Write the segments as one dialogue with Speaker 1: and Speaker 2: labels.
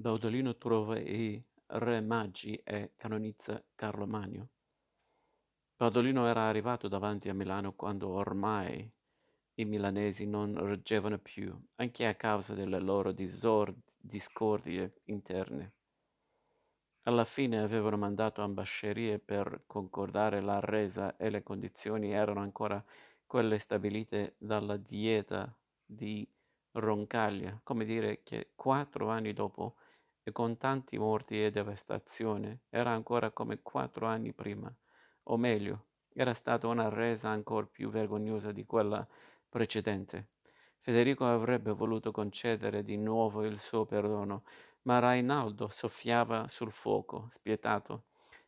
Speaker 1: Baudolino trova i Re Magi e canonizza Carlo Magno. Baudolino era arrivato davanti a Milano quando ormai i milanesi non reggevano più, anche a causa delle loro discordie interne. Alla fine avevano mandato ambascerie per concordare la resa e le condizioni erano ancora quelle stabilite dalla dieta di Roncaglia, come dire che quattro anni dopo, e con tanti morti e devastazione, era ancora come quattro anni prima, o meglio, era stata una resa ancora più vergognosa di quella precedente. Federico avrebbe voluto concedere di nuovo il suo perdono, ma Rainaldo soffiava sul fuoco, spietato.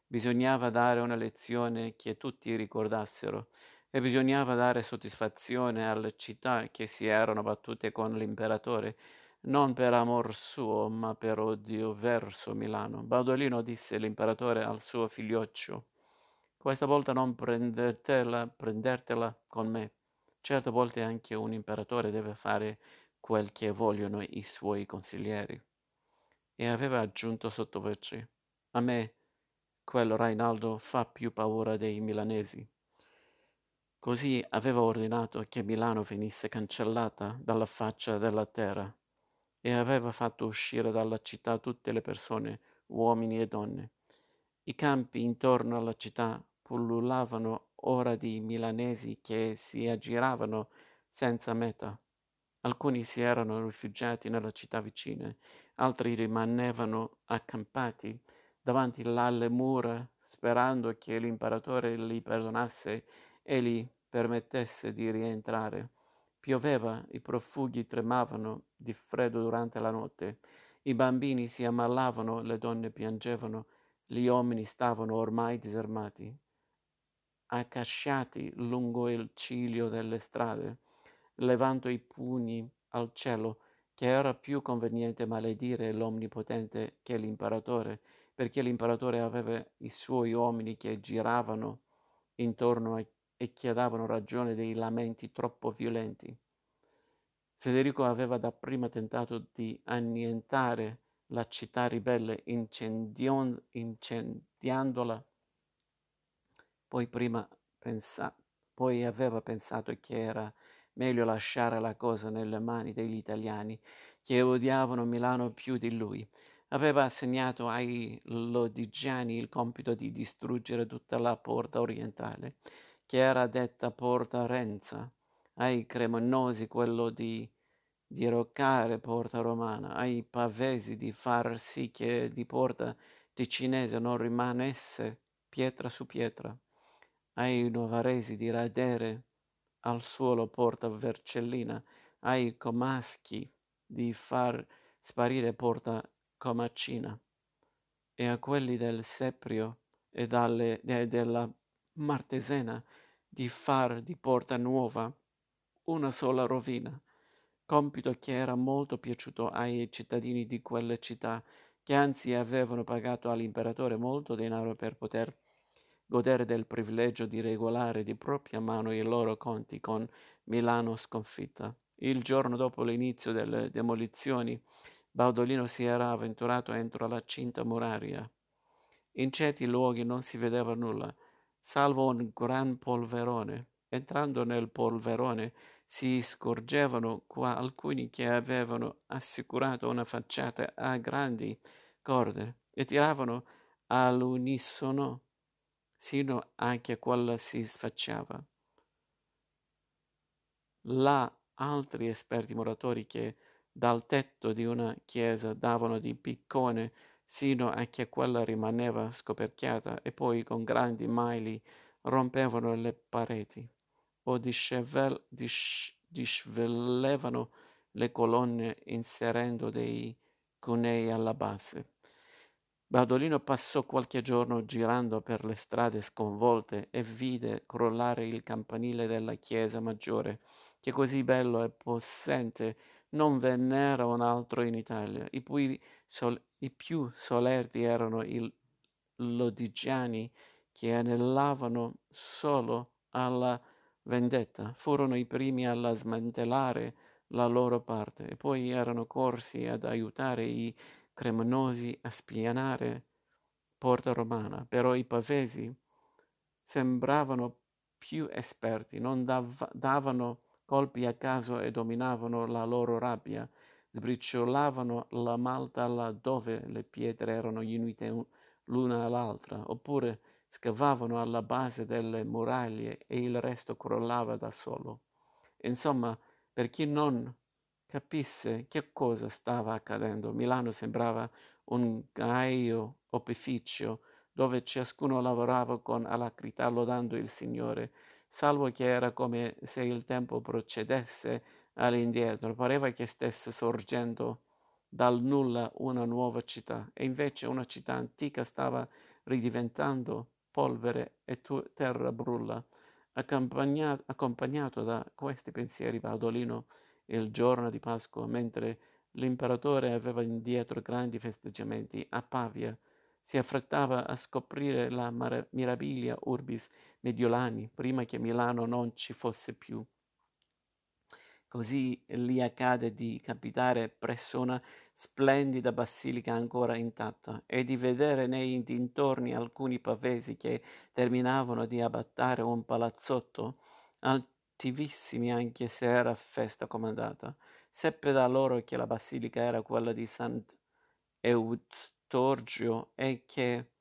Speaker 1: Bisognava dare una lezione che tutti ricordassero e bisognava dare soddisfazione alle città che si erano battute con l'imperatore, non per amor suo, ma per odio verso Milano. Baudolino disse l'imperatore al suo figlioccio, questa volta non prendetela, prendertela con me. Certe volte anche un imperatore deve fare quel che vogliono i suoi consiglieri. E aveva aggiunto sottovoce, a me quel Rainaldo fa più paura dei milanesi. Così aveva ordinato che Milano venisse cancellata dalla faccia della terra e aveva fatto uscire dalla città tutte le persone, uomini e donne. I campi intorno alla città pullulavano ora di milanesi che si aggiravano senza meta. Alcuni si erano rifugiati nella città vicine, altri rimanevano accampati davanti alle mura sperando che l'imperatore li perdonasse e gli permettesse di rientrare. Pioveva, i profughi tremavano di freddo durante la notte, i bambini si ammalavano, le donne piangevano, gli uomini stavano ormai disarmati, accasciati lungo il ciglio delle strade, levando i pugni al cielo, che era più conveniente maledire l'Omnipotente che l'imperatore, perché l'imperatore aveva i suoi uomini che giravano intorno a e chiedevano ragione dei lamenti troppo violenti. Federico aveva dapprima tentato di annientare la città ribelle incendion, incendiandola, poi, pensa, poi aveva pensato che era meglio lasciare la cosa nelle mani degli italiani che odiavano Milano più di lui. Aveva assegnato ai lodigiani il compito di distruggere tutta la porta orientale che era detta Porta Renza, ai Cremonnosi quello di diroccare Porta Romana, ai Pavesi di far sì che di Porta Ticinese non rimanesse pietra su pietra, ai Novaresi di radere al suolo Porta Vercellina, ai Comaschi di far sparire Porta Comacina. E a quelli del Seprio e dalle, de, della Martesena di far di Porta Nuova una sola rovina, compito che era molto piaciuto ai cittadini di quelle città, che anzi avevano pagato all'imperatore molto denaro per poter godere del privilegio di regolare di propria mano i loro conti con Milano sconfitta. Il giorno dopo l'inizio delle demolizioni, Baudolino si era avventurato entro la cinta muraria. In certi luoghi non si vedeva nulla, salvo un gran polverone. Entrando nel polverone si scorgevano qua alcuni che avevano assicurato una facciata a grandi corde e tiravano all'unisono sino a che quella si sfacciava. Là altri esperti muratori che dal tetto di una chiesa davano di piccone sino a che quella rimaneva scoperchiata e poi con grandi maili rompevano le pareti o discevel, dis, disvelevano le colonne inserendo dei cunei alla base. Badolino passò qualche giorno girando per le strade sconvolte e vide crollare il campanile della chiesa maggiore, che così bello e possente non ve n'era un altro in Italia. I, cui sol- i più solerti erano i lodigiani che anellavano solo alla vendetta, furono i primi a smantellare la loro parte e poi erano corsi ad aiutare i cremonosi a spianare Porta Romana, però i pavesi sembravano più esperti, non dav- davano colpi a caso e dominavano la loro rabbia, sbriciolavano la malta laddove le pietre erano unite l'una all'altra, oppure scavavano alla base delle muraglie e il resto crollava da solo. Insomma, per chi non capisse che cosa stava accadendo, Milano sembrava un gaio opificio dove ciascuno lavorava con alacrità lodando il Signore, salvo che era come se il tempo procedesse all'indietro, pareva che stesse sorgendo dal nulla una nuova città, e invece una città antica stava ridiventando polvere e tu- terra brulla. Accompagnato, accompagnato da questi pensieri, Baudolino il giorno di Pasqua, mentre l'imperatore aveva indietro grandi festeggiamenti a Pavia, si affrettava a scoprire la mar- mirabilia urbis Mediolani prima che Milano non ci fosse più. Così gli accade di capitare presso una splendida basilica ancora intatta e di vedere nei dintorni alcuni pavesi che terminavano di abbattare un palazzotto altivissimi anche se era festa comandata. Seppe da loro che la basilica era quella di Sant'Eustorgio e che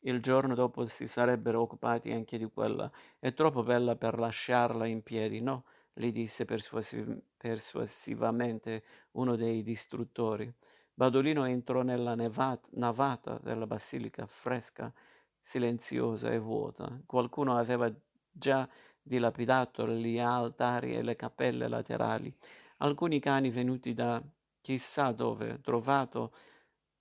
Speaker 1: il giorno dopo si sarebbero occupati anche di quella. È troppo bella per lasciarla in piedi, no? gli disse persuasiv- persuasivamente uno dei distruttori. Badolino entrò nella nevat- navata della basilica fresca, silenziosa e vuota. Qualcuno aveva già dilapidato gli altari e le cappelle laterali. Alcuni cani venuti da chissà dove, trovato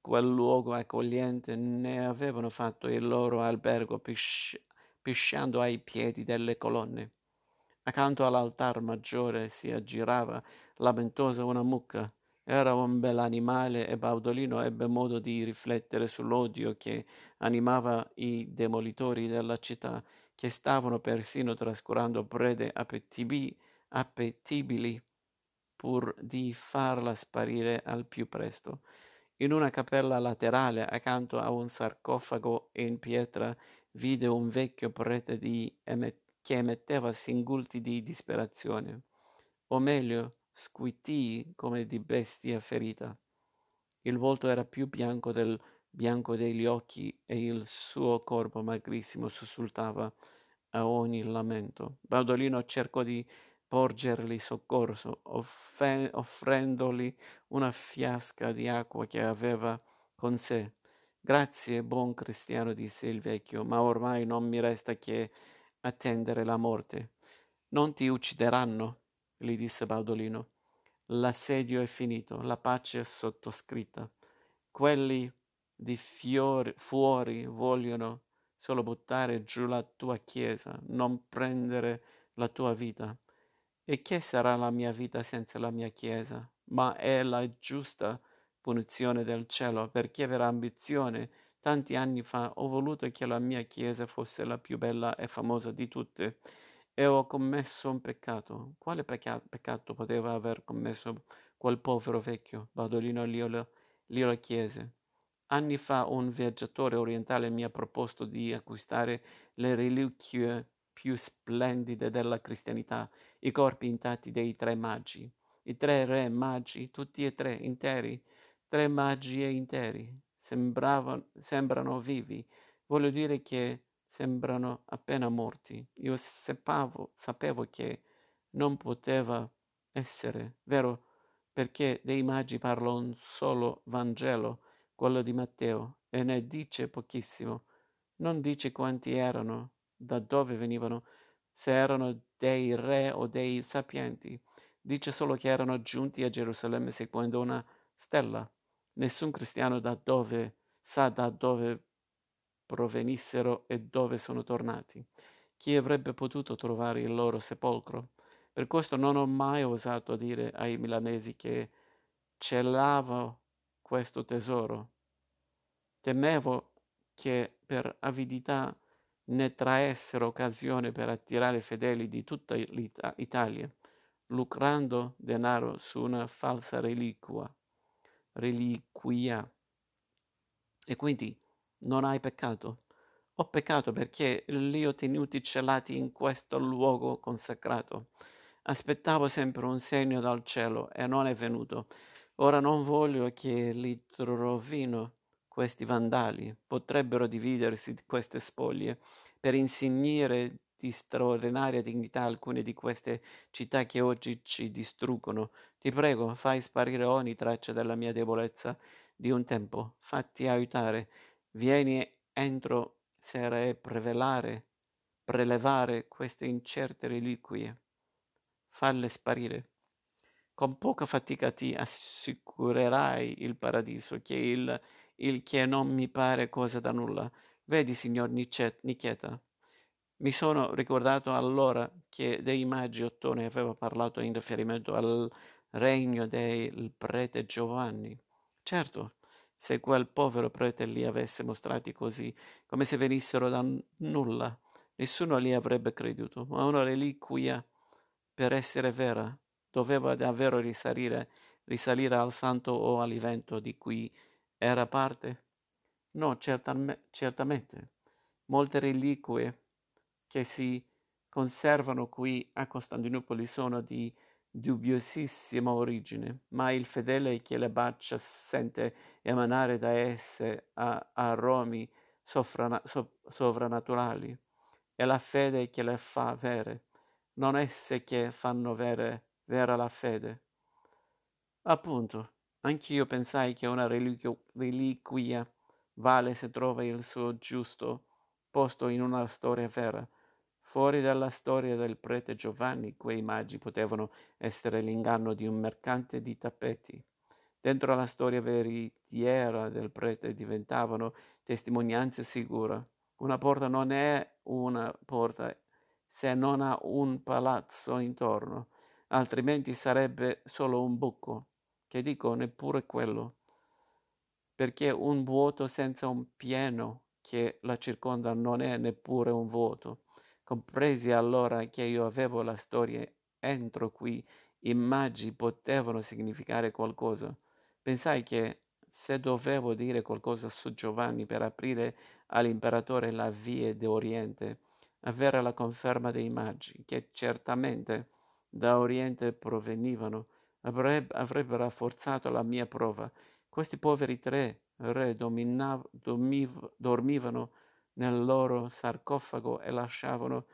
Speaker 1: quel luogo accogliente, ne avevano fatto il loro albergo pisci- pisciando ai piedi delle colonne. Accanto all'altar maggiore si aggirava lamentosa una mucca. Era un bell'animale e Baudolino ebbe modo di riflettere sull'odio che animava i demolitori della città, che stavano persino trascurando prede appetibi- appetibili pur di farla sparire al più presto. In una cappella laterale, accanto a un sarcofago in pietra, vide un vecchio prete di che emetteva singulti di disperazione, o meglio, squitii come di bestia ferita. Il volto era più bianco del bianco degli occhi e il suo corpo magrissimo sussultava a ogni lamento. Baudolino cercò di porgergli soccorso, offe- offrendogli una fiasca di acqua che aveva con sé. Grazie, buon cristiano, disse il vecchio, ma ormai non mi resta che attendere la morte. Non ti uccideranno, gli disse Baudolino. L'assedio è finito, la pace è sottoscritta. Quelli di fiori, fuori vogliono solo buttare giù la tua chiesa, non prendere la tua vita. E che sarà la mia vita senza la mia chiesa? Ma è la giusta punizione del cielo, perché per ambizione Tanti anni fa ho voluto che la mia chiesa fosse la più bella e famosa di tutte e ho commesso un peccato. Quale pecca- peccato poteva aver commesso quel povero vecchio? Badolino glielo, glielo chiese. Anni fa un viaggiatore orientale mi ha proposto di acquistare le reliquie più splendide della cristianità, i corpi intatti dei tre magi. I tre re magi, tutti e tre interi, tre magi e interi sembrano vivi, voglio dire che sembrano appena morti. Io sepavo, sapevo che non poteva essere vero perché dei magi parla un solo Vangelo, quello di Matteo, e ne dice pochissimo. Non dice quanti erano, da dove venivano, se erano dei re o dei sapienti. Dice solo che erano giunti a Gerusalemme seguendo una stella. Nessun cristiano da dove sa da dove provenissero e dove sono tornati. Chi avrebbe potuto trovare il loro sepolcro? Per questo non ho mai osato dire ai milanesi che celavo questo tesoro. Temevo che per avidità ne traessero occasione per attirare fedeli di tutta l'Italia, lucrando denaro su una falsa reliquia reliquia. E quindi non hai peccato. Ho peccato perché li ho tenuti celati in questo luogo consacrato. Aspettavo sempre un segno dal cielo e non è venuto. Ora non voglio che li rovino questi vandali. Potrebbero dividersi queste spoglie per insignire di straordinaria dignità alcune di queste città che oggi ci distruggono. Ti prego, fai sparire ogni traccia della mia debolezza di un tempo. Fatti aiutare. Vieni entro sera e prevelare, prelevare queste incerte reliquie. Falle sparire. Con poca fatica ti assicurerai il paradiso, che il, il che non mi pare cosa da nulla. Vedi, signor Nicheta, mi sono ricordato allora che dei magi Ottone aveva parlato in riferimento al regno del prete Giovanni. Certo, se quel povero prete li avesse mostrati così, come se venissero da nulla, nessuno li avrebbe creduto, ma una reliquia, per essere vera, doveva davvero risalire, risalire al santo o all'evento di cui era parte? No, certame, certamente. Molte reliquie che si conservano qui a Costantinopoli sono di dubbiosissima origine, ma il fedele che le bacia sente emanare da esse a aromi sofrana, so, sovrannaturali. È la fede che le fa vere, non esse che fanno vere, vera la fede. Appunto, anch'io pensai che una reliquia vale se trova il suo giusto posto in una storia vera, Fuori dalla storia del prete Giovanni, quei magi potevano essere l'inganno di un mercante di tappeti. Dentro la storia veritiera del prete diventavano testimonianza sicura. Una porta non è una porta se non ha un palazzo intorno, altrimenti sarebbe solo un buco, che dico neppure quello, perché un vuoto senza un pieno che la circonda non è neppure un vuoto. Compresi allora che io avevo la storia entro cui i magi potevano significare qualcosa. Pensai che se dovevo dire qualcosa su Giovanni per aprire all'imperatore la via d'Oriente, avere la conferma dei magi, che certamente da Oriente provenivano, avrebbe rafforzato la mia prova. Questi poveri tre re dominav- domiv- dormivano nel loro sarcofago e lasciavano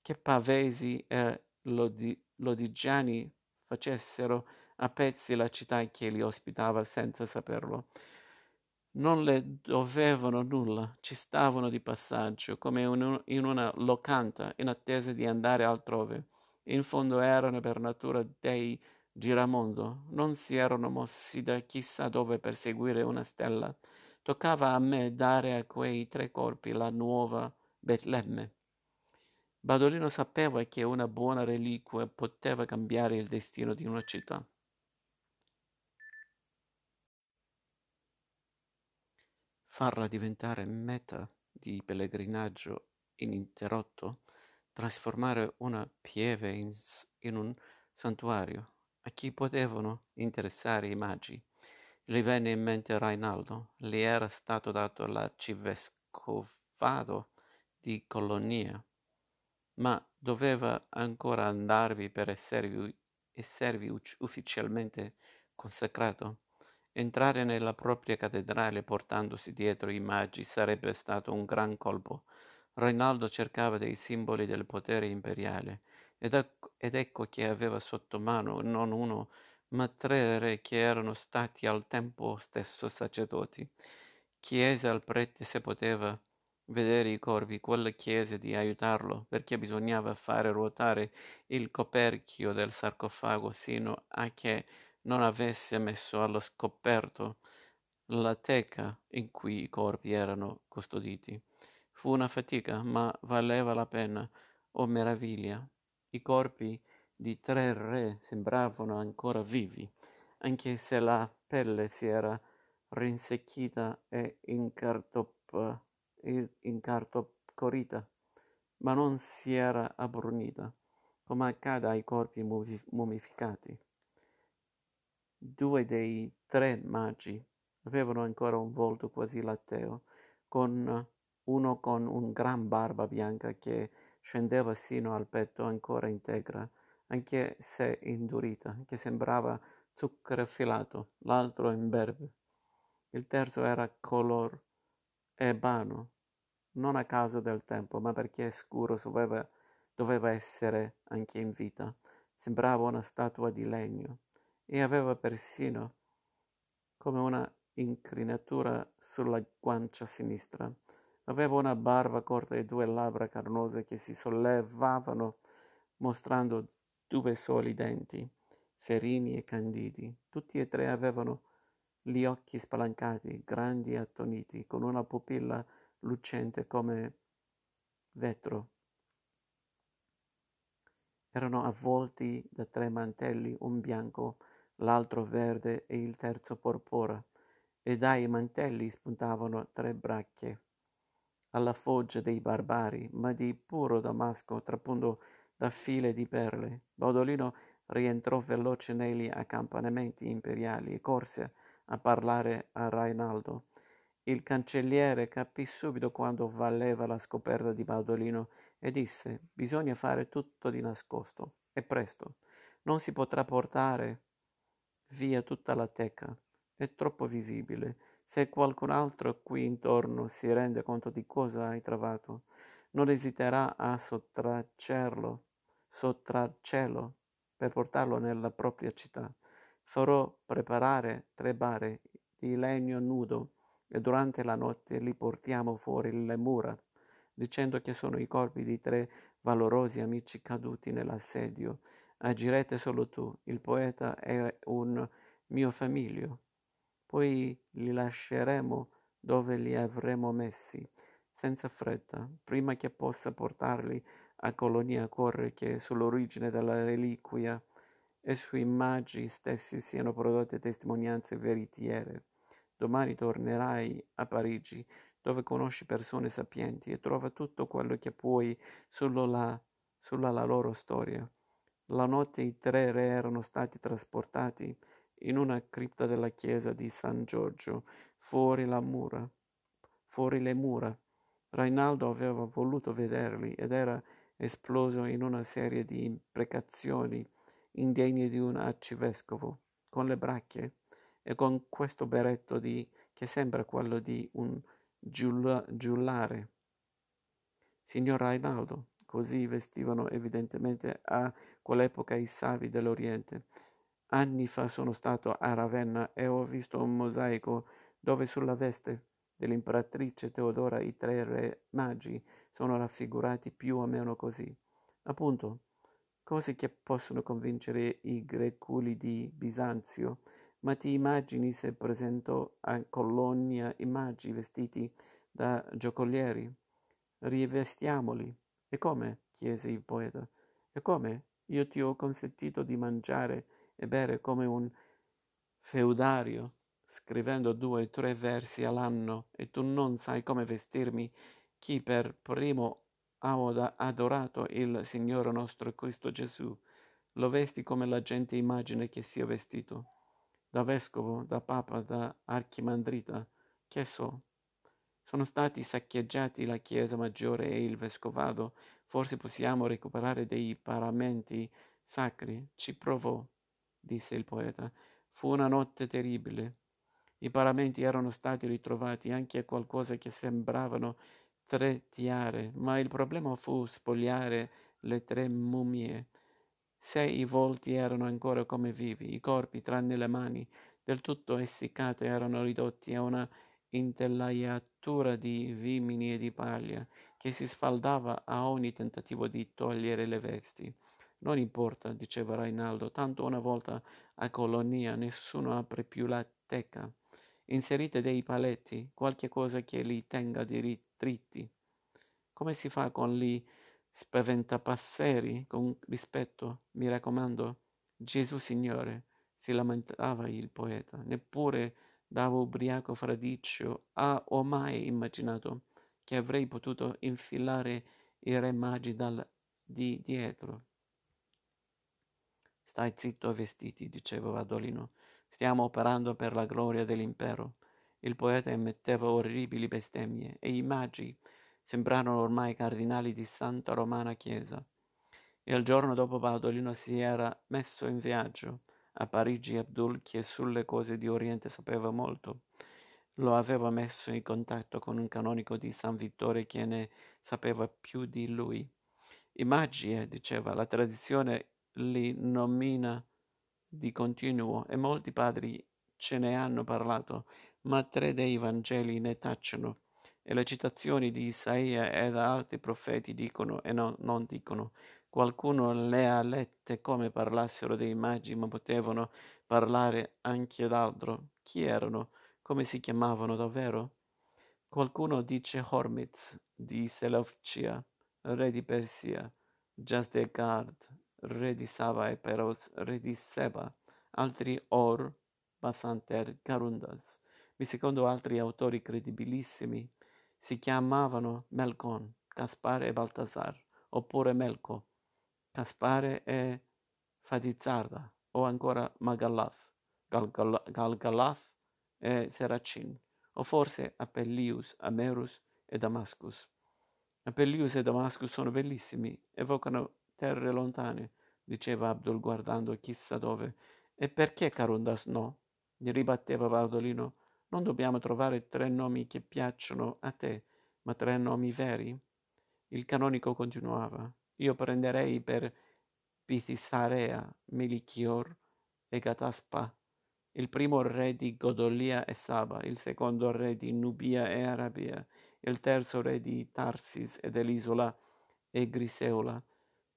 Speaker 1: che Pavesi e Lodi- Lodigiani facessero a pezzi la città che li ospitava senza saperlo. Non le dovevano nulla, ci stavano di passaggio, come in una locanda, in attesa di andare altrove. In fondo erano per natura dei giramondo, non si erano mossi da chissà dove per seguire una stella. Toccava a me dare a quei tre corpi la nuova Betlemme. Badolino sapeva che una buona reliquia poteva cambiare il destino di una città. Farla diventare meta di pellegrinaggio ininterrotto, trasformare una pieve in, in un santuario, a chi potevano interessare i magi gli venne in mente Rainaldo, gli era stato dato l'arcivescovado di Colonia, ma doveva ancora andarvi per esservi, esservi ufficialmente consacrato. Entrare nella propria cattedrale portandosi dietro i magi sarebbe stato un gran colpo. Rainaldo cercava dei simboli del potere imperiale ed, ecco, ed ecco che aveva sotto mano non uno ma tre re che erano stati al tempo stesso sacerdoti. Chiese al prete se poteva vedere i corvi, quello chiese di aiutarlo perché bisognava fare ruotare il coperchio del sarcofago sino a che non avesse messo allo scoperto la teca in cui i corpi erano custoditi. Fu una fatica, ma valeva la pena. Oh meraviglia! I corpi di tre re sembravano ancora vivi, anche se la pelle si era rinsecchita e incartop- ma non si era abbrunita, come accade ai corpi mummificati. Due dei tre magi Avevano ancora un volto quasi latteo, con uno con un gran barba bianca che scendeva sino al petto ancora integra, anche se indurita, che sembrava zucchero filato, l'altro imberbe. Il terzo era color ebano, non a causa del tempo, ma perché scuro doveva, doveva essere anche in vita. Sembrava una statua di legno e aveva persino come una incrinatura sulla guancia sinistra. Aveva una barba corta e due labbra carnose che si sollevavano mostrando due soli denti, ferini e candidi. Tutti e tre avevano gli occhi spalancati, grandi e attoniti, con una pupilla lucente come vetro. Erano avvolti da tre mantelli, un bianco, l'altro verde e il terzo porpora, e dai mantelli spuntavano tre bracche alla foggia dei barbari, ma di puro damasco, trapunto da file di perle. Baudolino rientrò veloce negli accampamenti imperiali e corse a parlare a Rainaldo. Il cancelliere capì subito quando valeva la scoperta di Baudolino e disse bisogna fare tutto di nascosto e presto. Non si potrà portare via tutta la teca. È troppo visibile. Se qualcun altro qui intorno si rende conto di cosa hai trovato, non esiterà a sottrarcelo, sottrarcelo per portarlo nella propria città. Farò preparare tre bare di legno nudo e durante la notte li portiamo fuori le mura, dicendo che sono i corpi di tre valorosi amici caduti nell'assedio. Agirete solo tu, il poeta è un mio famiglio. Poi li lasceremo dove li avremo messi, senza fretta, prima che possa portarli a Colonia corre che sull'origine della reliquia e sui magi stessi siano prodotte testimonianze veritiere. Domani tornerai a Parigi, dove conosci persone sapienti e trova tutto quello che puoi sulla, sulla la loro storia. La notte i tre re erano stati trasportati in una cripta della chiesa di San Giorgio, fuori mura, fuori le mura. Rainaldo aveva voluto vederli ed era esploso in una serie di imprecazioni indegne di un arcivescovo, con le braccia e con questo berretto di, che sembra quello di un giulla, giullare. Signor Rainaldo, così vestivano evidentemente a quell'epoca i savi dell'Oriente. Anni fa sono stato a Ravenna e ho visto un mosaico dove sulla veste dell'imperatrice Teodora i tre re magi sono raffigurati più o meno così. Appunto, cose che possono convincere i greculi di Bisanzio, ma ti immagini se presento a Colonia i magi vestiti da giocolieri? Rivestiamoli. E come? chiese il poeta. E come? Io ti ho consentito di mangiare e bere come un feudario, scrivendo due o tre versi all'anno, e tu non sai come vestirmi, chi per primo ha adorato il Signore nostro Cristo Gesù, lo vesti come la gente immagina che sia vestito, da vescovo, da papa, da archimandrita, che so. Sono stati saccheggiati la chiesa maggiore e il vescovado, forse possiamo recuperare dei paramenti sacri, ci provò disse il poeta. Fu una notte terribile. I paramenti erano stati ritrovati anche a qualcosa che sembravano tre tiare, ma il problema fu spogliare le tre mummie. Se i volti erano ancora come vivi, i corpi, tranne le mani, del tutto essiccate, erano ridotti a una intelaiatura di vimini e di paglia che si sfaldava a ogni tentativo di togliere le vesti. Non importa, diceva Rainaldo, tanto una volta a Colonia nessuno apre più la teca. Inserite dei paletti, qualche cosa che li tenga dritti. Come si fa con gli spaventapasseri? Con rispetto, mi raccomando. Gesù Signore, si lamentava il poeta, neppure da ubriaco fradicio ha o mai immaginato che avrei potuto infilare i re magi dal, di dietro. Stai zitto e vestiti, diceva Vadolino. Stiamo operando per la gloria dell'impero. Il poeta emetteva orribili bestemmie e i magi sembrarono ormai cardinali di Santa Romana Chiesa. E il giorno dopo Baudolino si era messo in viaggio a Parigi Abdul, che sulle cose di Oriente sapeva molto. Lo aveva messo in contatto con un canonico di San Vittore che ne sapeva più di lui. I magi, eh, diceva, la tradizione li nomina di continuo e molti padri ce ne hanno parlato, ma tre dei Vangeli ne tacciono e le citazioni di Isaia e da altri profeti dicono e no, non dicono. Qualcuno le ha lette come parlassero dei magi, ma potevano parlare anche d'altro. Chi erano? Come si chiamavano davvero? Qualcuno dice Hormizd di Seleucia, re di Persia, Jasdegard, re di Saba e Peros, re di Seba, altri Or, Basanter, Carundas. Ma secondo altri autori credibilissimi si chiamavano Melcon, Caspare e Baltasar, oppure Melco, Caspare e Fadizarda, o ancora Magalath, Galgalath e Seracin, o forse Apellius, Amerus e Damascus. Apellius e Damascus sono bellissimi, evocano terre lontane, diceva Abdul guardando chissà dove. E perché Carundas no? gli ribatteva Baudolino. Non dobbiamo trovare tre nomi che piacciono a te, ma tre nomi veri? Il canonico continuava. Io prenderei per Pithisarea, Melichior e Gataspa, il primo re di Godolia e Saba, il secondo re di Nubia e Arabia, il terzo re di Tarsis e dell'isola Egriseola.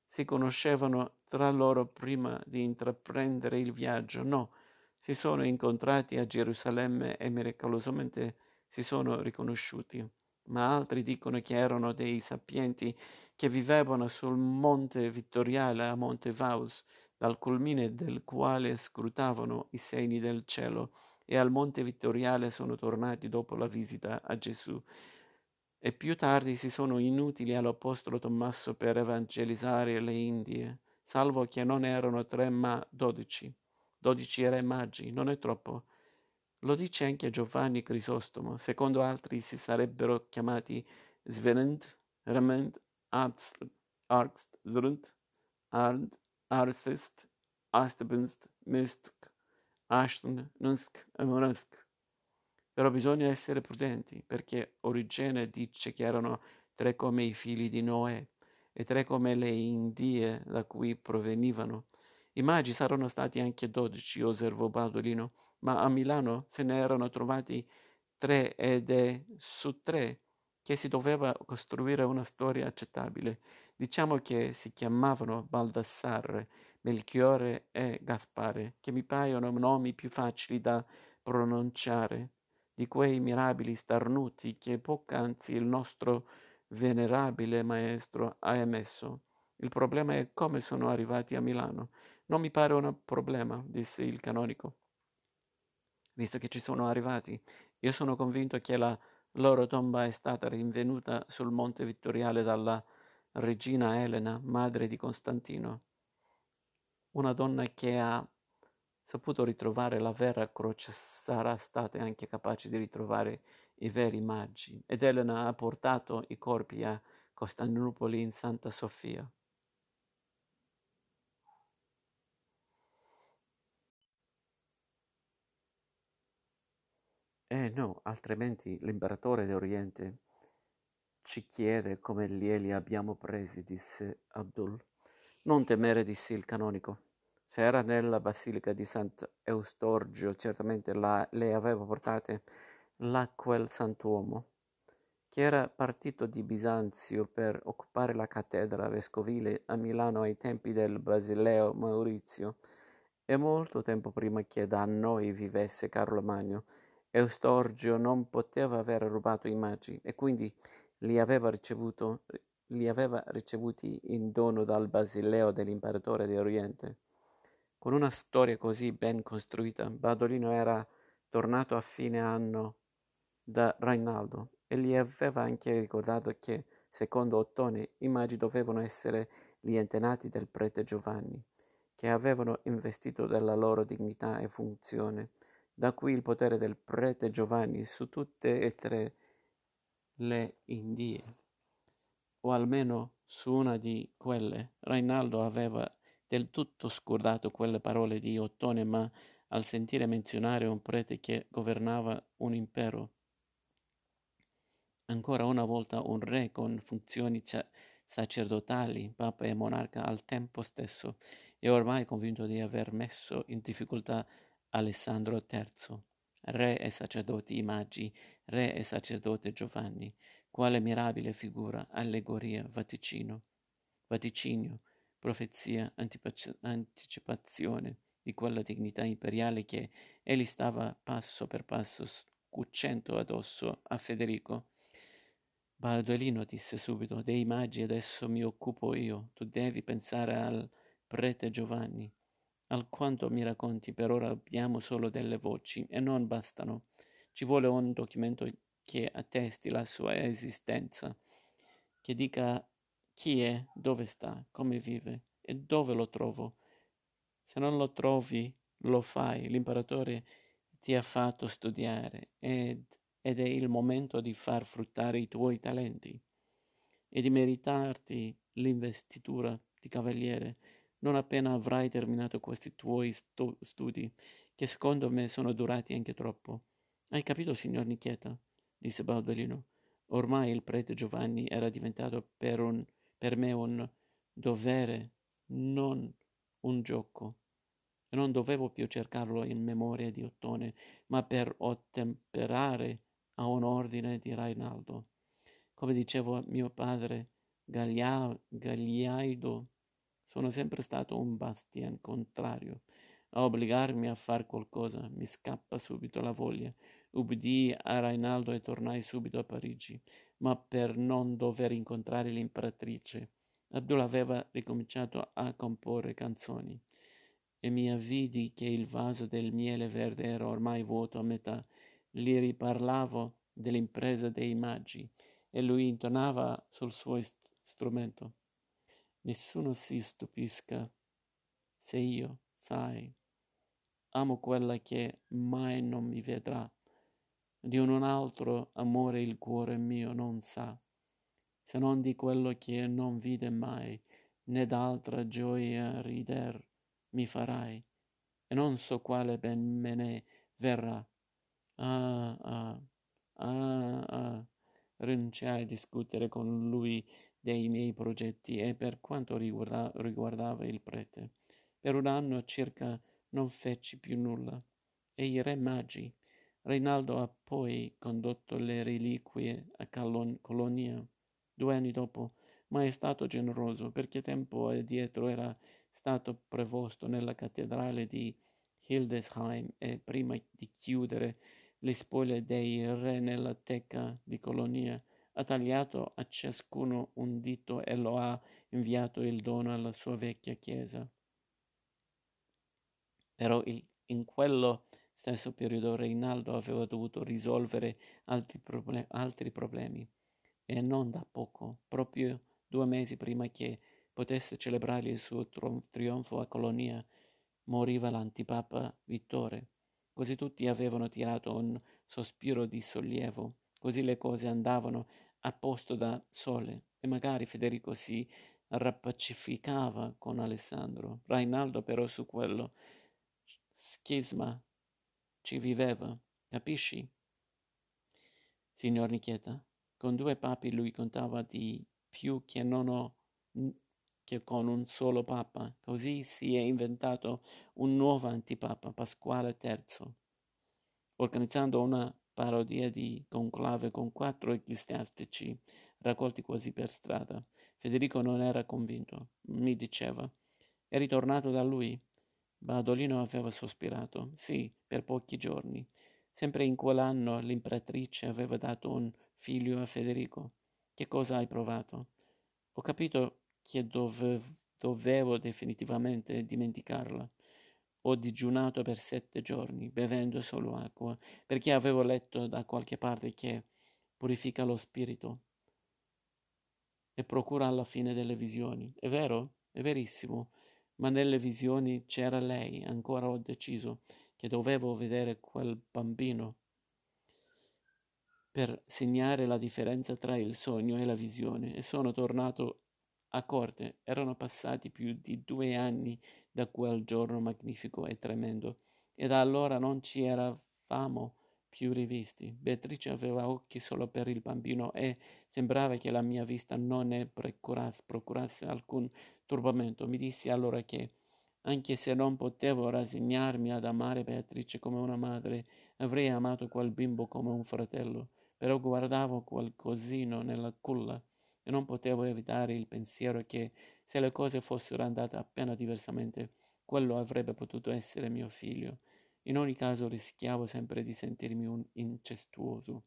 Speaker 1: Si conoscevano tra loro prima di intraprendere il viaggio? No, si sono incontrati a Gerusalemme e miracolosamente si sono riconosciuti, ma altri dicono che erano dei sapienti che vivevano sul monte Vittoriale a Monte Vaus, dal culmine del quale scrutavano i segni del cielo, e al monte Vittoriale sono tornati dopo la visita a Gesù. E più tardi si sono inutili all'Apostolo Tommaso per evangelizzare le Indie, salvo che non erano tre ma dodici dodici re magi, non è troppo? Lo dice anche Giovanni Crisostomo. Secondo altri si sarebbero chiamati Svenend, Remand, Arst, Arst, Zrund, Ard, Arsest, Astbenst, Mistk, Ashton, Nunsk e Monask. Però bisogna essere prudenti, perché Origene dice che erano tre come i figli di Noè e tre come le Indie da cui provenivano. I magi saranno stati anche dodici, osservò Baldolino, ma a Milano se ne erano trovati tre ed è su tre che si doveva costruire una storia accettabile. Diciamo che si chiamavano Baldassarre, Melchiorre e Gaspare, che mi paiono nomi più facili da pronunciare di quei mirabili starnuti che poc'anzi il nostro venerabile maestro ha emesso. Il problema è come sono arrivati a Milano. Non mi pare un problema, disse il canonico, visto che ci sono arrivati. Io sono convinto che la loro tomba è stata rinvenuta sul monte Vittoriale dalla regina Elena, madre di Costantino, una donna che ha saputo ritrovare la vera croce sarà stata anche capace di ritrovare i veri magi ed Elena ha portato i corpi a Costantinopoli in Santa Sofia. Eh no, altrimenti l'imperatore d'Oriente ci chiede come glieli abbiamo presi, disse Abdul. Non temere, disse il canonico. Se era nella basilica di Sant'Eustorgio, certamente la, le aveva portate là quel santuomo, che era partito di Bisanzio per occupare la cattedra vescovile a Milano ai tempi del Basileo Maurizio, e molto tempo prima che da noi vivesse Carlo Magno, Eustorgio non poteva aver rubato i magi e quindi li aveva, li aveva ricevuti in dono dal Basileo dell'imperatore di Oriente. Con una storia così ben costruita, Badolino era tornato a fine anno da Rainaldo e gli aveva anche ricordato che, secondo Ottone, i magi dovevano essere gli antenati del prete Giovanni, che avevano investito della loro dignità e funzione Da qui il potere del prete Giovanni su tutte e tre le Indie, o almeno su una di quelle. Rainaldo aveva del tutto scordato quelle parole di Ottone, ma al sentire menzionare un prete che governava un impero, ancora una volta un re con funzioni sacerdotali, papa e monarca al tempo stesso, e ormai convinto di aver messo in difficoltà Alessandro III, re e sacerdoti i magi, re e sacerdote Giovanni, quale mirabile figura, allegoria, vaticino, vaticinio, profezia, anticipazione di quella dignità imperiale che egli stava passo per passo cucendo addosso a Federico. Baldolino disse subito, dei magi adesso mi occupo io, tu devi pensare al prete Giovanni. Alquanto mi racconti, per ora abbiamo solo delle voci e non bastano. Ci vuole un documento che attesti la sua esistenza, che dica chi è, dove sta, come vive e dove lo trovo. Se non lo trovi, lo fai. L'imperatore ti ha fatto studiare ed, ed è il momento di far fruttare i tuoi talenti e di meritarti l'investitura di cavaliere non appena avrai terminato questi tuoi stu- studi, che secondo me sono durati anche troppo. Hai capito, signor Nicheta? disse Baldolino. Ormai il prete Giovanni era diventato per, un, per me un dovere, non un gioco. Non dovevo più cercarlo in memoria di Ottone, ma per ottemperare a un ordine di Rainaldo. Come diceva mio padre Gaglia- Gagliaido, sono sempre stato un bastian contrario. A obbligarmi a far qualcosa mi scappa subito la voglia. Ubbidii a Rainaldo e tornai subito a Parigi, ma per non dover incontrare l'imperatrice. Abdul aveva ricominciato a comporre canzoni e mi avvidi che il vaso del miele verde era ormai vuoto a metà. Gli riparlavo dell'impresa dei magi e lui intonava sul suo strumento. Nessuno si stupisca se io, sai, amo quella che mai non mi vedrà. Di un altro amore il cuore mio non sa, se non di quello che non vide mai, né d'altra gioia rider mi farai, e non so quale ben me ne verrà. Ah, ah, ah, ah. Rinunciai a discutere con lui dei miei progetti e per quanto riguarda, riguardava il prete. Per un anno circa non feci più nulla. E i re magi. Reinaldo ha poi condotto le reliquie a Calon- Colonia due anni dopo, ma è stato generoso perché tempo addietro era stato prevosto nella cattedrale di Hildesheim e prima di chiudere le spoglie dei re nella teca di Colonia ha tagliato a ciascuno un dito e lo ha inviato il dono alla sua vecchia chiesa. Però il, in quello stesso periodo Reinaldo aveva dovuto risolvere altri, problem- altri problemi, e non da poco, proprio due mesi prima che potesse celebrare il suo trionfo a Colonia, moriva l'antipapa Vittore. Così tutti avevano tirato un sospiro di sollievo, così le cose andavano a posto da sole e magari Federico si rappacificava con Alessandro. Rainaldo però su quello schisma ci viveva, capisci? Signor Nicheta, con due papi lui contava di più che non ho che con un solo papa. Così si è inventato un nuovo antipapa, Pasquale III, organizzando una parodia di conclave con quattro ecclesiastici raccolti quasi per strada. Federico non era convinto, mi diceva. È ritornato da lui. Badolino aveva sospirato. Sì, per pochi giorni. Sempre in quell'anno l'imperatrice aveva dato un figlio a Federico. Che cosa hai provato? Ho capito che dovevo, dovevo definitivamente dimenticarla. Ho digiunato per sette giorni, bevendo solo acqua, perché avevo letto da qualche parte che purifica lo spirito e procura alla fine delle visioni. È vero? È verissimo. Ma nelle visioni c'era lei, ancora ho deciso. che dovevo vedere quel bambino per segnare la differenza tra il sogno e la visione e sono tornato a corte. Erano passati più di due anni da quel giorno magnifico e tremendo e da allora non ci eravamo più rivisti. Beatrice aveva occhi solo per il bambino e sembrava che la mia vista non ne procurasse, alcun turbamento. Mi dissi allora che, anche se non potevo rassegnarmi ad amare Beatrice come una madre, avrei amato quel bimbo come un fratello. Però guardavo quel cosino nella culla e non potevo evitare il pensiero che, se le cose fossero andate appena diversamente, quello avrebbe potuto essere mio figlio. In ogni caso rischiavo sempre di sentirmi un incestuoso.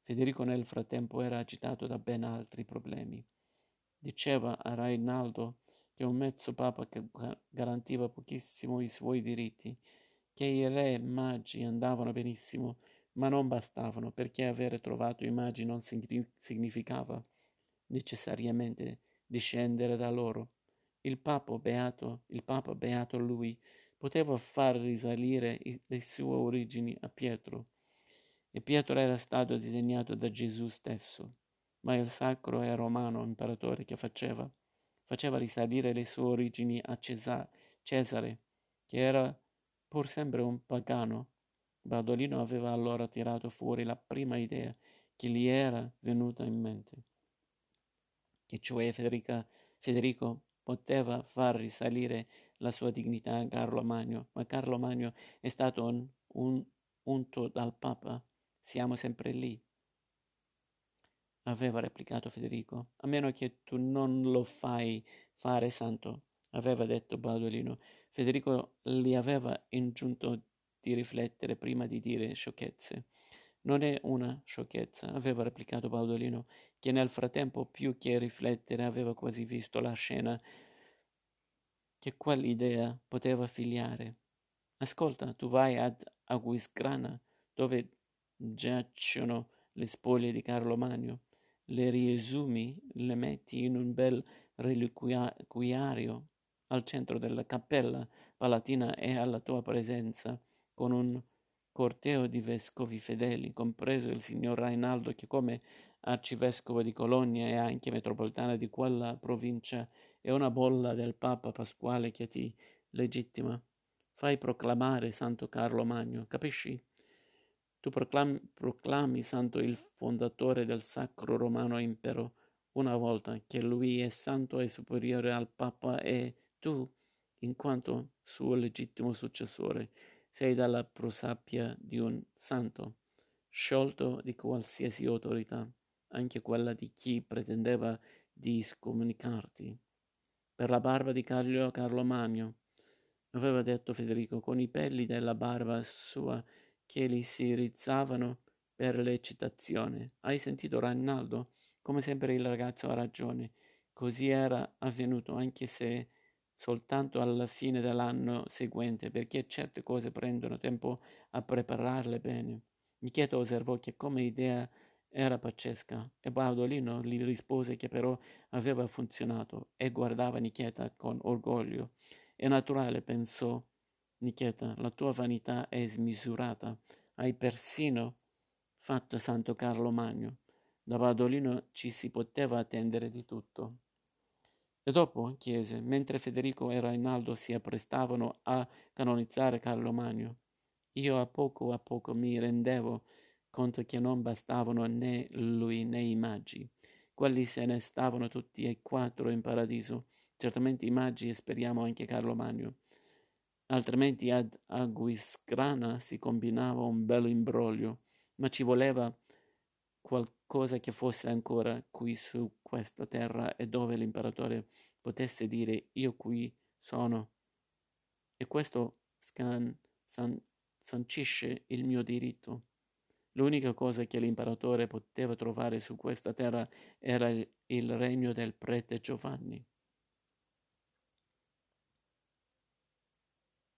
Speaker 1: Federico nel frattempo era agitato da ben altri problemi. Diceva a Rainaldo che un mezzo papa che garantiva pochissimo i suoi diritti, che i re magi andavano benissimo, ma non bastavano, perché avere trovato i magi non significava necessariamente discendere da loro. Il Papa beato, il Papa beato lui, poteva far risalire le sue origini a Pietro. E Pietro era stato disegnato da Gesù stesso, ma il sacro e romano imperatore che faceva, faceva risalire le sue origini a Cesare, Cesare che era pur sempre un pagano. Badolino aveva allora tirato fuori la prima idea che gli era venuta in mente, che cioè Federica, Federico poteva far risalire la sua dignità a Carlo Magno, ma Carlo Magno è stato un, un, unto dal Papa. Siamo sempre lì. Aveva replicato Federico. A meno che tu non lo fai fare santo, aveva detto Badolino. Federico gli aveva ingiunto di riflettere prima di dire sciocchezze. Non è una sciocchezza, aveva replicato Baudolino, che nel frattempo più che riflettere aveva quasi visto la scena che quell'idea poteva figliare. Ascolta, tu vai ad Aguisgrana, dove giacciono le spoglie di Carlo Magno, le riesumi, le metti in un bel reliquiario al centro della cappella palatina e alla tua presenza, con un corteo di vescovi fedeli, compreso il signor Rainaldo che come arcivescovo di Cologna e anche metropolitana di quella provincia è una bolla del Papa Pasquale che ti legittima. Fai proclamare Santo Carlo Magno, capisci? Tu proclami, proclami santo il fondatore del Sacro Romano Impero, una volta che lui è santo e superiore al Papa e tu, in quanto suo legittimo successore, sei dalla prosapia di un santo, sciolto di qualsiasi autorità, anche quella di chi pretendeva di scomunicarti. Per la barba di Carlo, Carlo Magno, aveva detto Federico, con i peli della barba sua che gli si rizzavano per l'eccitazione. Hai sentito Rainaldo? Come sempre il ragazzo ha ragione. Così era avvenuto, anche se soltanto alla fine dell'anno seguente, perché certe cose prendono tempo a prepararle bene. Micheta osservò che come idea era pazzesca e Baudolino gli rispose che però aveva funzionato e guardava Nicheta con orgoglio. È naturale, pensò Nicheta, la tua vanità è smisurata. Hai persino fatto Santo Carlo Magno. Da Baudolino ci si poteva attendere di tutto. E dopo chiese, mentre Federico e Rainaldo si apprestavano a canonizzare Carlo Magno, io a poco a poco mi rendevo conto che non bastavano né lui né i magi. Quelli se ne stavano tutti e quattro in paradiso, certamente i magi e speriamo anche Carlo Magno. Altrimenti ad Aguisgrana si combinava un bel imbroglio, ma ci voleva qualcosa che fosse ancora qui su questa terra e dove l'imperatore potesse dire io qui sono. E questo scan, san, sancisce il mio diritto. L'unica cosa che l'imperatore poteva trovare su questa terra era il regno del prete Giovanni.